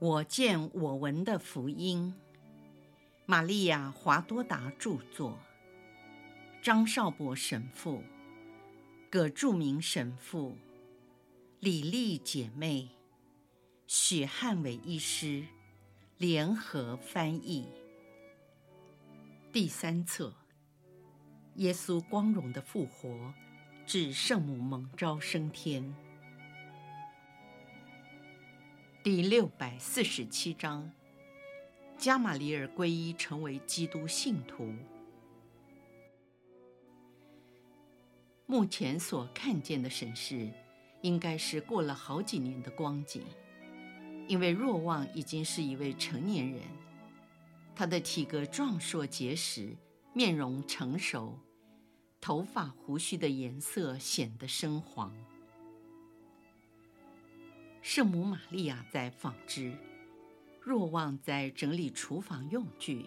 我见我闻的福音，玛利亚·华多达著作，张绍博神父、葛著名神父、李丽姐妹、许汉伟医师。联合翻译。第三册：耶稣光荣的复活至圣母蒙召升天。第六百四十七章，加玛里尔皈依成为基督信徒。目前所看见的神视，应该是过了好几年的光景，因为若望已经是一位成年人，他的体格壮硕结实，面容成熟，头发胡须的颜色显得深黄。圣母玛利亚在纺织，若望在整理厨房用具。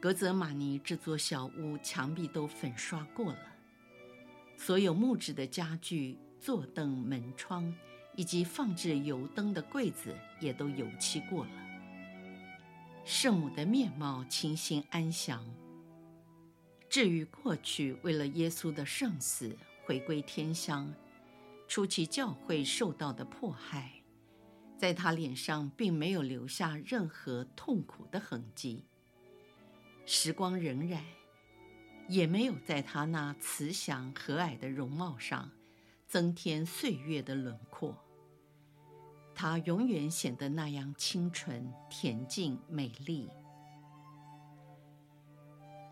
格泽玛尼这座小屋墙壁都粉刷过了，所有木质的家具、坐凳、门窗以及放置油灯的柜子也都油漆过了。圣母的面貌清新安详。至于过去为了耶稣的圣死回归天乡。初期教会受到的迫害，在他脸上并没有留下任何痛苦的痕迹。时光荏苒，也没有在他那慈祥和蔼的容貌上增添岁月的轮廓。他永远显得那样清纯、恬静、美丽。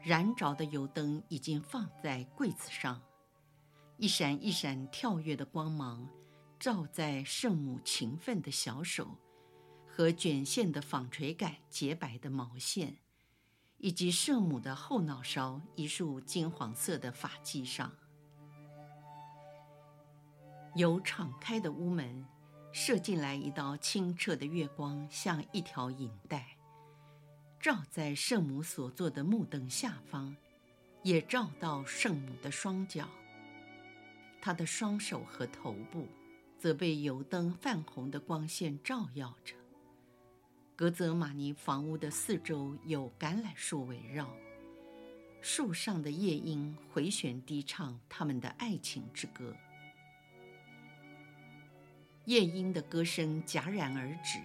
燃着的油灯已经放在柜子上。一闪一闪跳跃的光芒，照在圣母勤奋的小手和卷线的纺锤杆洁白的毛线，以及圣母的后脑勺一束金黄色的发髻上。由敞开的屋门射进来一道清澈的月光，像一条银带，照在圣母所坐的木凳下方，也照到圣母的双脚。他的双手和头部，则被油灯泛红的光线照耀着。格泽玛尼房屋的四周有橄榄树围绕，树上的夜莺回旋低唱他们的爱情之歌。夜莺的歌声戛然而止，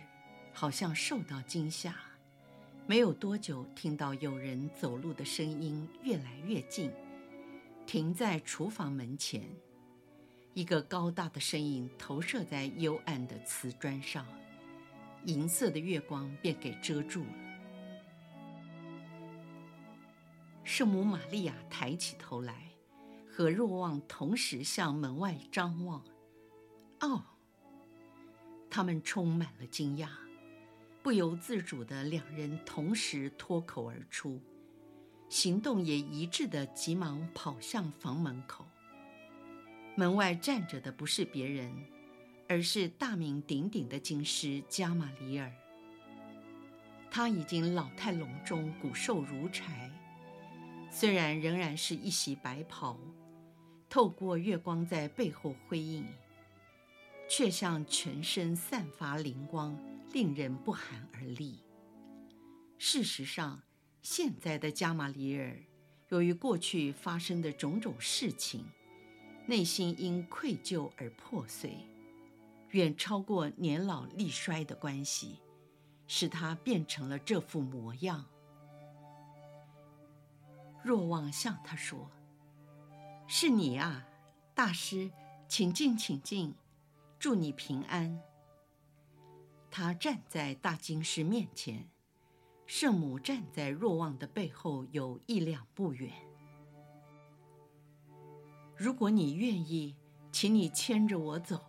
好像受到惊吓。没有多久，听到有人走路的声音越来越近，停在厨房门前。一个高大的身影投射在幽暗的瓷砖上，银色的月光便给遮住了。圣母玛利亚抬起头来，和若望同时向门外张望。哦！他们充满了惊讶，不由自主的，两人同时脱口而出，行动也一致的，急忙跑向房门口。门外站着的不是别人，而是大名鼎鼎的经师加玛里尔。他已经老态龙钟、骨瘦如柴，虽然仍然是一袭白袍，透过月光在背后辉映，却像全身散发灵光，令人不寒而栗。事实上，现在的加玛里尔，由于过去发生的种种事情，内心因愧疚而破碎，远超过年老力衰的关系，使他变成了这副模样。若望向他说：“是你啊，大师，请进，请进，祝你平安。”他站在大经师面前，圣母站在若望的背后有一两步远。如果你愿意，请你牵着我走。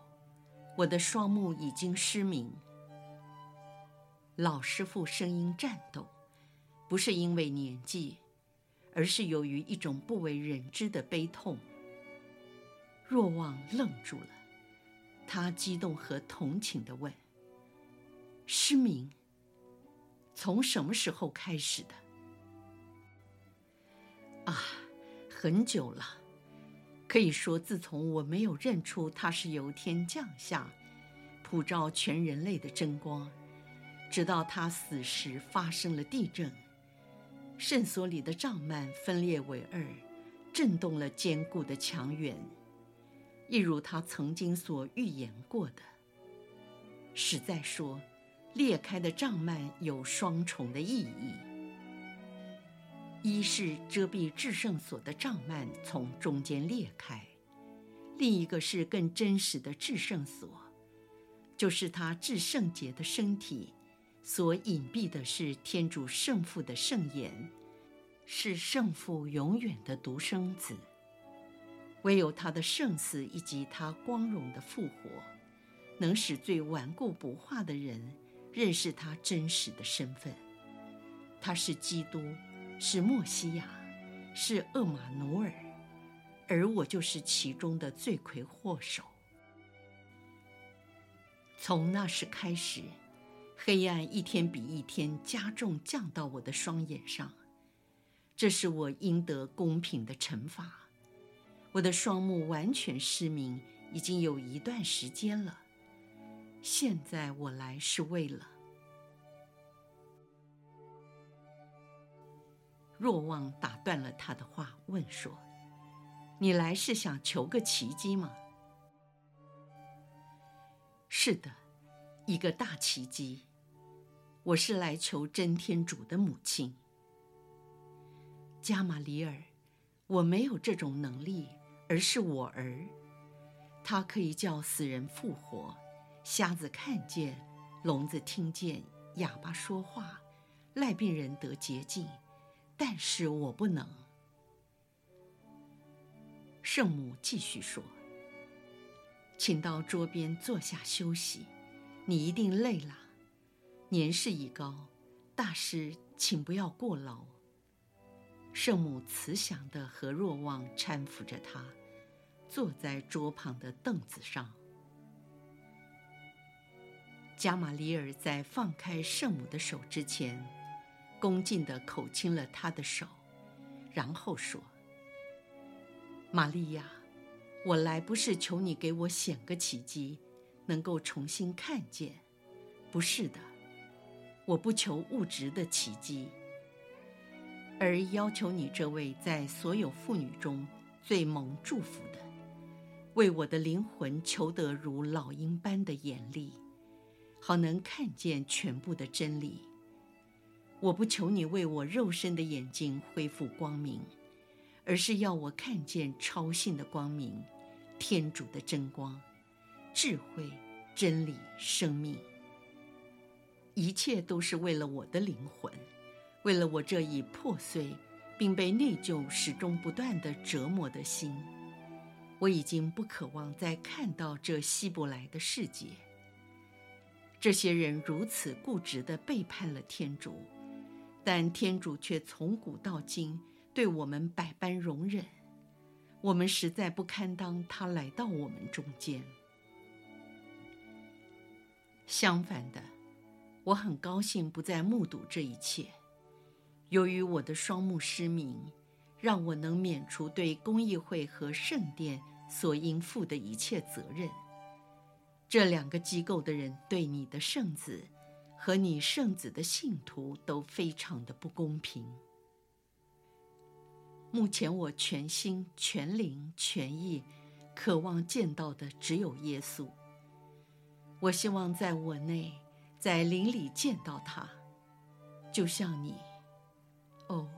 我的双目已经失明。老师傅声音颤抖，不是因为年纪，而是由于一种不为人知的悲痛。若望愣住了，他激动和同情地问：“失明？从什么时候开始的？”啊，很久了。可以说，自从我没有认出他是由天降下，普照全人类的真光，直到他死时发生了地震，圣所里的帐幔分裂为二，震动了坚固的墙垣，一如他曾经所预言过的。实在说，裂开的帐幔有双重的意义：一是遮蔽至圣所的帐幔从中间裂开；另一个是更真实的至圣所，就是他至圣洁的身体所隐蔽的是天主圣父的圣言，是圣父永远的独生子。唯有他的圣死以及他光荣的复活，能使最顽固不化的人认识他真实的身份。他是基督，是莫西亚，是厄玛努尔，而我就是其中的罪魁祸首。从那时开始，黑暗一天比一天加重，降到我的双眼上。这是我应得公平的惩罚。我的双目完全失明，已经有一段时间了。现在我来是为了。若望打断了他的话，问说：“你来是想求个奇迹吗？”“是的，一个大奇迹。我是来求真天主的母亲。”加玛里尔，我没有这种能力，而是我儿，他可以叫死人复活。瞎子看见，聋子听见，哑巴说话，癞病人得洁净，但是我不能。圣母继续说：“请到桌边坐下休息，你一定累了。年事已高，大师，请不要过劳。”圣母慈祥的和若望搀扶着他，坐在桌旁的凳子上。加玛里尔在放开圣母的手之前，恭敬地口亲了他的手，然后说：“玛利亚，我来不是求你给我显个奇迹，能够重新看见，不是的，我不求物质的奇迹，而要求你这位在所有妇女中最蒙祝福的，为我的灵魂求得如老鹰般的眼力。”好能看见全部的真理。我不求你为我肉身的眼睛恢复光明，而是要我看见超性的光明，天主的真光，智慧、真理、生命。一切都是为了我的灵魂，为了我这一破碎并被内疚始终不断地折磨的心。我已经不渴望再看到这希伯来的世界。这些人如此固执地背叛了天主，但天主却从古到今对我们百般容忍，我们实在不堪当他来到我们中间。相反的，我很高兴不再目睹这一切。由于我的双目失明，让我能免除对公益会和圣殿所应负的一切责任。这两个机构的人对你的圣子和你圣子的信徒都非常的不公平。目前我全心全灵全意渴望见到的只有耶稣。我希望在我内，在灵里见到他，就像你，哦，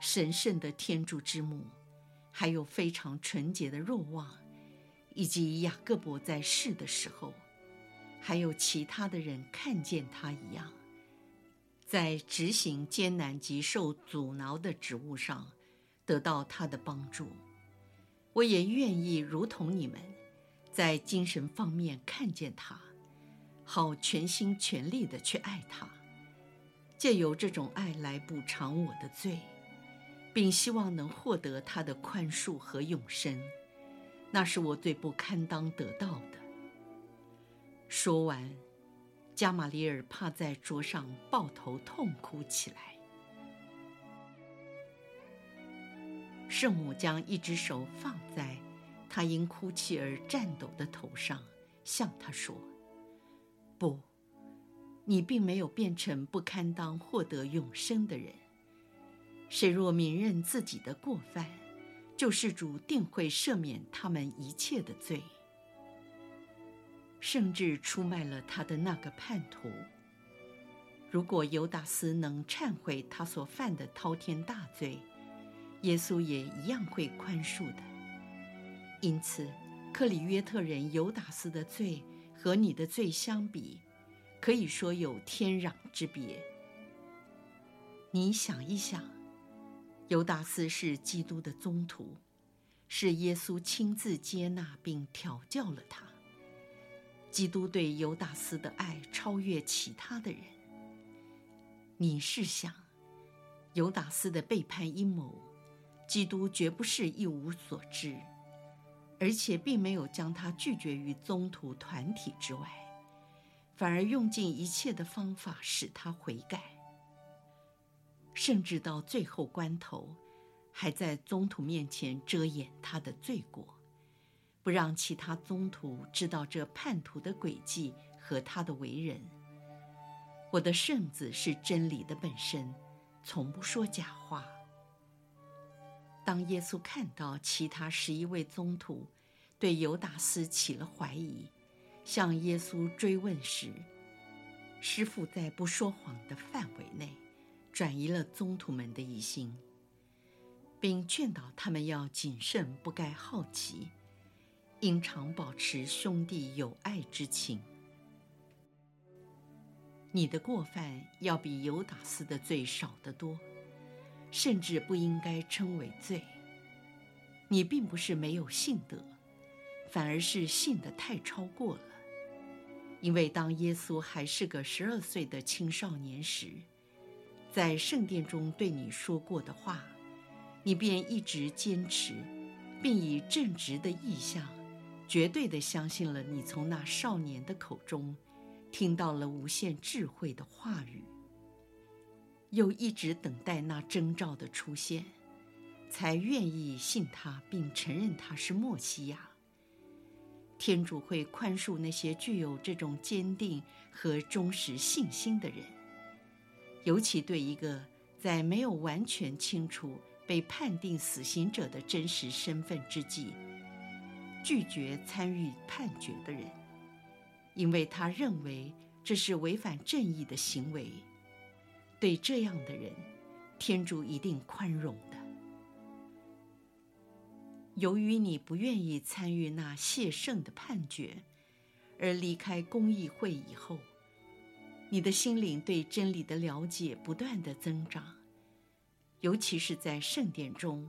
神圣的天主之母，还有非常纯洁的若望。以及雅各伯在世的时候，还有其他的人看见他一样，在执行艰难及受阻挠的职务上，得到他的帮助。我也愿意如同你们，在精神方面看见他，好全心全力的去爱他，借由这种爱来补偿我的罪，并希望能获得他的宽恕和永生。那是我最不堪当得到的。说完，加玛里尔趴在桌上抱头痛哭起来。圣母将一只手放在他因哭泣而颤抖的头上，向他说：“不，你并没有变成不堪当获得永生的人。谁若明认自己的过犯，救世主定会赦免他们一切的罪，甚至出卖了他的那个叛徒。如果犹达斯能忏悔他所犯的滔天大罪，耶稣也一样会宽恕的。因此，克里约特人犹达斯的罪和你的罪相比，可以说有天壤之别。你想一想，犹达斯是基督的宗徒，是耶稣亲自接纳并调教了他。基督对犹达斯的爱超越其他的人。你试想，犹达斯的背叛阴谋，基督绝不是一无所知，而且并没有将他拒绝于宗徒团体之外，反而用尽一切的方法使他悔改，甚至到最后关头，还在宗徒面前遮掩他的罪过，不让其他宗徒知道这叛徒的诡计和他的为人。我的圣子是真理的本身，从不说假话。当耶稣看到其他十一位宗徒对犹达斯起了怀疑，向耶稣追问时，师傅在不说谎的范围内，转移了宗徒们的疑心，并劝导他们要谨慎，不该好奇，应常保持兄弟友爱之情。你的过犯要比犹达斯的罪少得多，甚至不应该称为罪。你并不是没有信德，反而是信得太超过了。因为当耶稣还是个十二岁的青少年时，在圣殿中对你说过的话，你便一直坚持，并以正直的意向，绝对地相信了你从那少年的口中。听到了无限智慧的话语，又一直等待那征兆的出现，才愿意信他，并承认他是默西亚。天主会宽恕那些具有这种坚定和忠实信心的人，尤其对一个在没有完全清楚被判定死刑者的真实身份之际，拒绝参与判决的人。因为他认为这是违反正义的行为，对这样的人，天主一定宽容的。由于你不愿意参与那谢圣的判决，而离开公益会以后，你的心灵对真理的了解不断的增长，尤其是在圣殿中，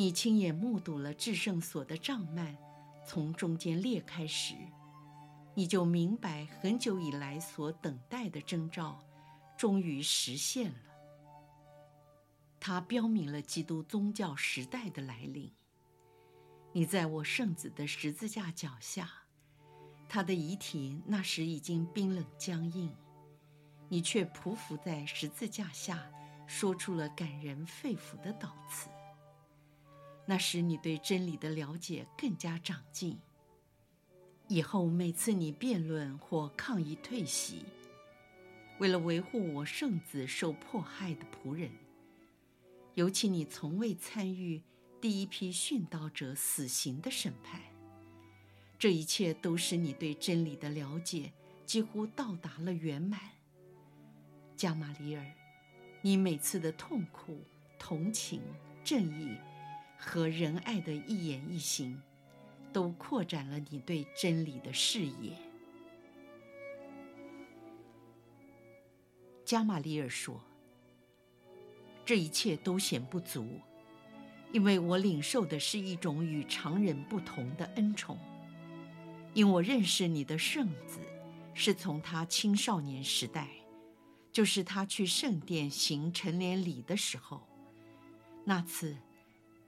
你亲眼目睹了至圣所的帐幔从中间裂开时。你就明白，很久以来所等待的征兆，终于实现了。它标明了基督宗教时代的来临。你在我圣子的十字架脚下，他的遗体那时已经冰冷僵硬，你却匍匐在十字架下，说出了感人肺腑的祷词。那时你对真理的了解更加长进。以后每次你辩论或抗议退席，为了维护我圣子受迫害的仆人，尤其你从未参与第一批殉道者死刑的审判，这一切都使你对真理的了解几乎到达了圆满。加玛里尔，你每次的痛苦、同情、正义和仁爱的一言一行。都扩展了你对真理的视野。加玛里尔说：“这一切都显不足，因为我领受的是一种与常人不同的恩宠。因我认识你的圣子，是从他青少年时代，就是他去圣殿行成年礼的时候，那次。”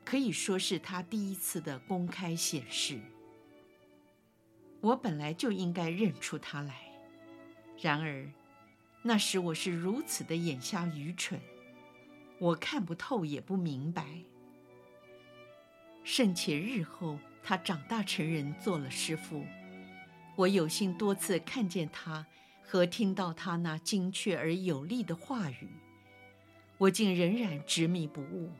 可以说是他第一次的公开显示。我本来就应该认出他来，然而，那时我是如此的眼瞎愚蠢，我看不透也不明白。甚且日后他长大成人做了师父，我有幸多次看见他和听到他那精确而有力的话语，我竟仍然执迷不悟，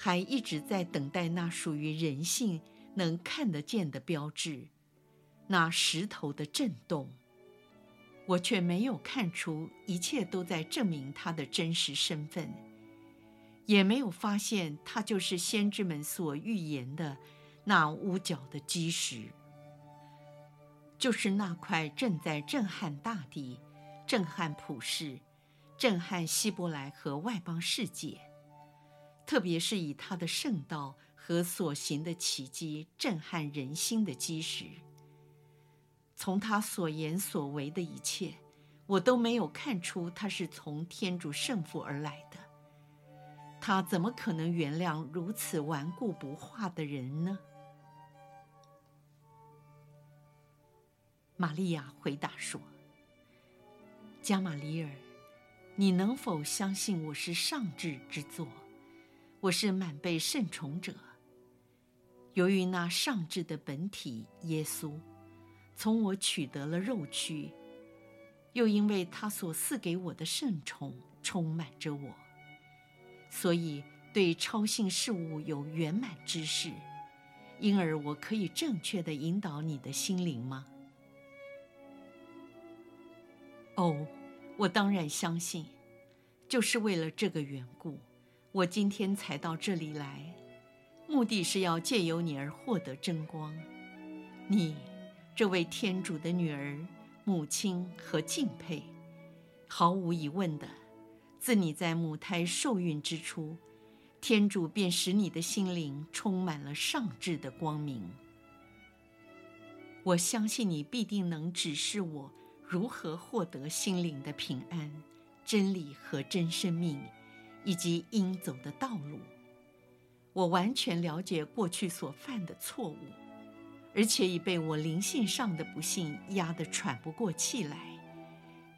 还一直在等待那属于人性能看得见的标志，那石头的震动。我却没有看出一切都在证明他的真实身份，也没有发现他就是先知们所预言的那屋角的基石。就是那块正在震撼大地、震撼普世、震撼希伯来和外邦世界，特别是以他的圣道和所行的奇迹震撼人心的基石。从他所言所为的一切，我都没有看出他是从天主圣父而来的。他怎么可能原谅如此顽固不化的人呢？玛利亚回答说：“加玛里尔，你能否相信我是上智之作？我是满被圣宠者。由于那上智的本体耶稣，从我取得了肉躯，又因为他所赐给我的圣宠充满着我，所以对超性事物有圆满知识。因而我可以正确地引导你的心灵吗？”哦，我当然相信，就是为了这个缘故，我今天才到这里来，目的是要借由你而获得真光。你，这位天主的女儿、母亲和敬佩，毫无疑问的，自你在母胎受孕之初，天主便使你的心灵充满了上智的光明。我相信你必定能指示我。如何获得心灵的平安、真理和真生命，以及应走的道路？我完全了解过去所犯的错误，而且已被我灵性上的不幸压得喘不过气来，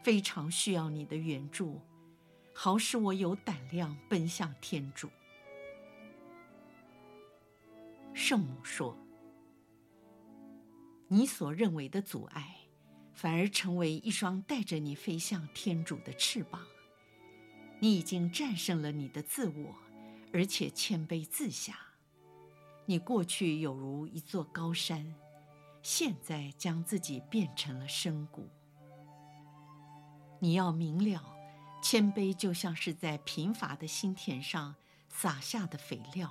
非常需要你的援助，好使我有胆量奔向天主。圣母说：“你所认为的阻碍。”反而成为一双带着你飞向天主的翅膀。你已经战胜了你的自我，而且谦卑自下。你过去有如一座高山，现在将自己变成了深谷。你要明了，谦卑就像是在贫乏的心田上撒下的肥料，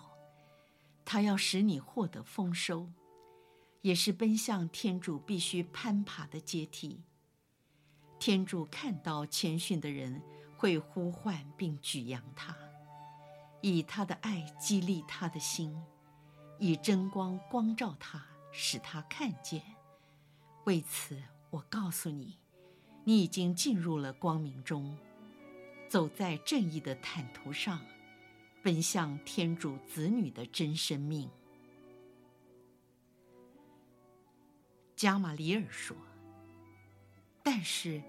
它要使你获得丰收。也是奔向天主必须攀爬的阶梯。天主看到谦逊的人，会呼唤并举扬他，以他的爱激励他的心，以真光光照他，使他看见。为此，我告诉你，你已经进入了光明中，走在正义的坦途上，奔向天主子女的真生命。加玛里尔说：“但是，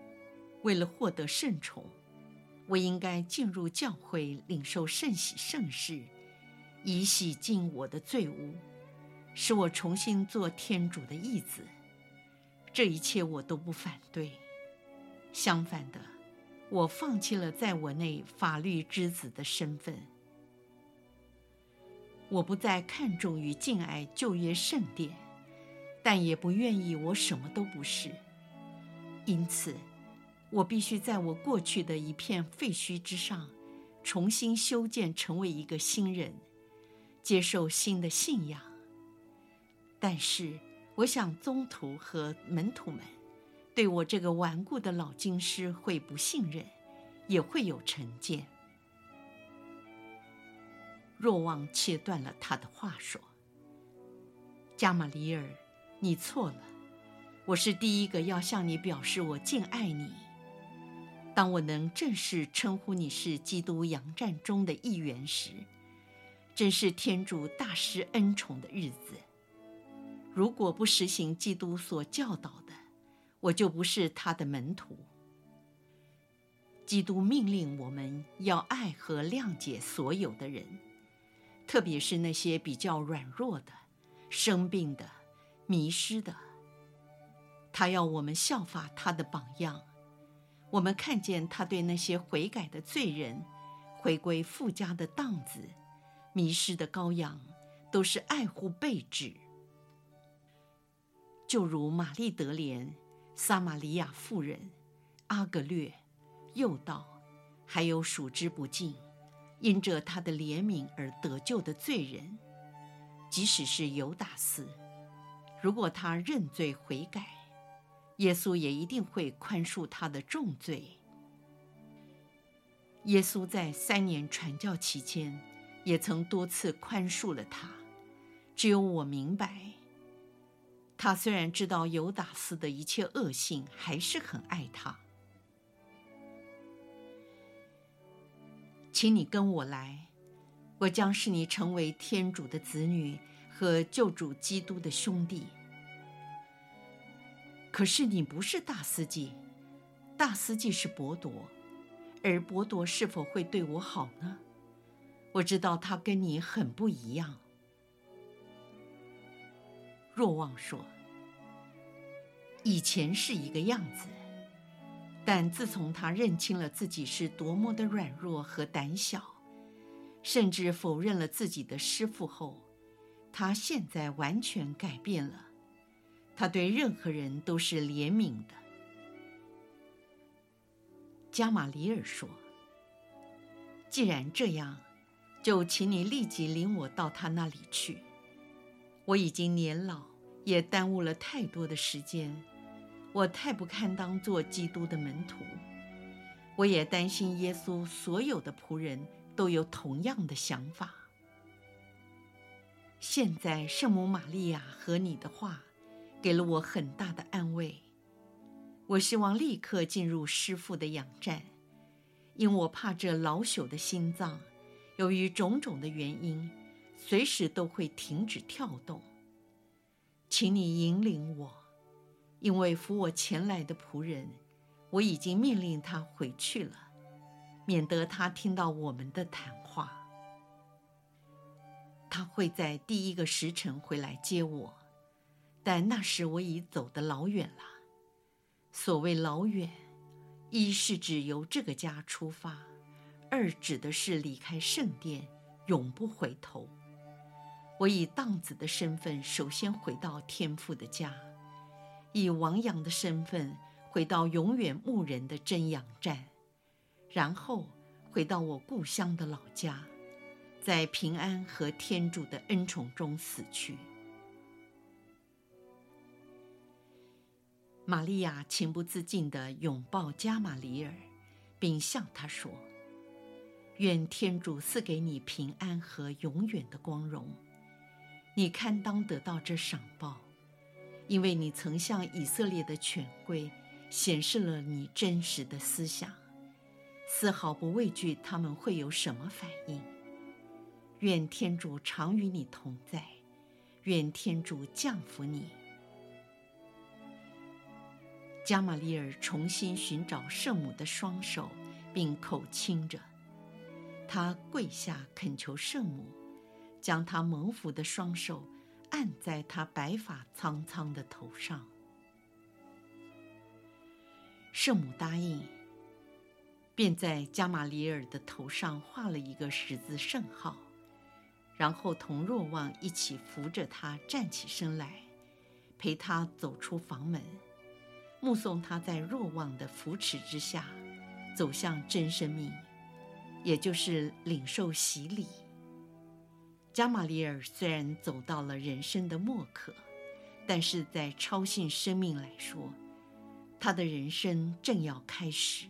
为了获得圣宠，我应该进入教会领受圣洗圣事，以洗净我的罪污，使我重新做天主的义子。这一切我都不反对。相反的，我放弃了在我内法律之子的身份。我不再看重与敬爱旧约圣殿。”但也不愿意我什么都不是，因此，我必须在我过去的一片废墟之上，重新修建，成为一个新人，接受新的信仰。但是，我想宗徒和门徒们对我这个顽固的老经师会不信任，也会有成见。若望切断了他的话说：“加玛里尔。”你错了，我是第一个要向你表示我敬爱你。当我能正式称呼你是基督羊战中的一员时，真是天主大施恩宠的日子。如果不实行基督所教导的，我就不是他的门徒。基督命令我们要爱和谅解所有的人，特别是那些比较软弱的、生病的。迷失的，他要我们效法他的榜样，我们看见他对那些悔改的罪人、回归富家的荡子、迷失的羔羊，都是爱护备至。就如玛丽德莲、撒玛利亚妇人、阿格略、右道，还有数之不尽，因着他的怜悯而得救的罪人，即使是犹达斯，如果他认罪悔改，耶稣也一定会宽恕他的重罪。耶稣在三年传教期间，也曾多次宽恕了他。只有我明白，他虽然知道犹达斯的一切恶行，还是很爱他。请你跟我来，我将使你成为天主的子女和救主基督的兄弟。可是你不是大司祭，大司祭是博多，而博多是否会对我好呢？我知道他跟你很不一样。若望说：“以前是一个样子，但自从他认清了自己是多么的软弱和胆小，甚至否认了自己的师父后，他现在完全改变了。他对任何人都是怜悯的。”加玛里尔说：“既然这样，就请你立即领我到他那里去。我已经年老。”也耽误了太多的时间，我太不堪当做基督的门徒。我也担心耶稣所有的仆人都有同样的想法。现在圣母玛利亚和你的话，给了我很大的安慰。我希望立刻进入师父的养站，因我怕这老朽的心脏，由于种种的原因，随时都会停止跳动。请你引领我，因为扶我前来的仆人，我已经命令他回去了，免得他听到我们的谈话。他会在第一个时辰回来接我，但那时我已走得老远了。所谓老远，一是指由这个家出发，二指的是离开圣殿，永不回头。我以荡子的身份，首先回到天父的家；以亡羊的身份，回到永远牧人的真养站；然后回到我故乡的老家，在平安和天主的恩宠中死去。玛利亚情不自禁地拥抱加玛里尔，并向他说：“愿天主赐给你平安和永远的光荣。”你堪当得到这赏报，因为你曾向以色列的权贵显示了你真实的思想，丝毫不畏惧他们会有什么反应。愿天主常与你同在，愿天主降福你。加玛利尔重新寻找圣母的双手，并口亲着，他跪下恳求圣母。将他蒙福的双手按在他白发苍苍的头上，圣母答应，便在加玛里尔的头上画了一个十字圣号，然后同若望一起扶着他站起身来，陪他走出房门，目送他在若望的扶持之下走向真生命，也就是领受洗礼。加玛利尔虽然走到了人生的末刻，但是在超性生命来说，他的人生正要开始。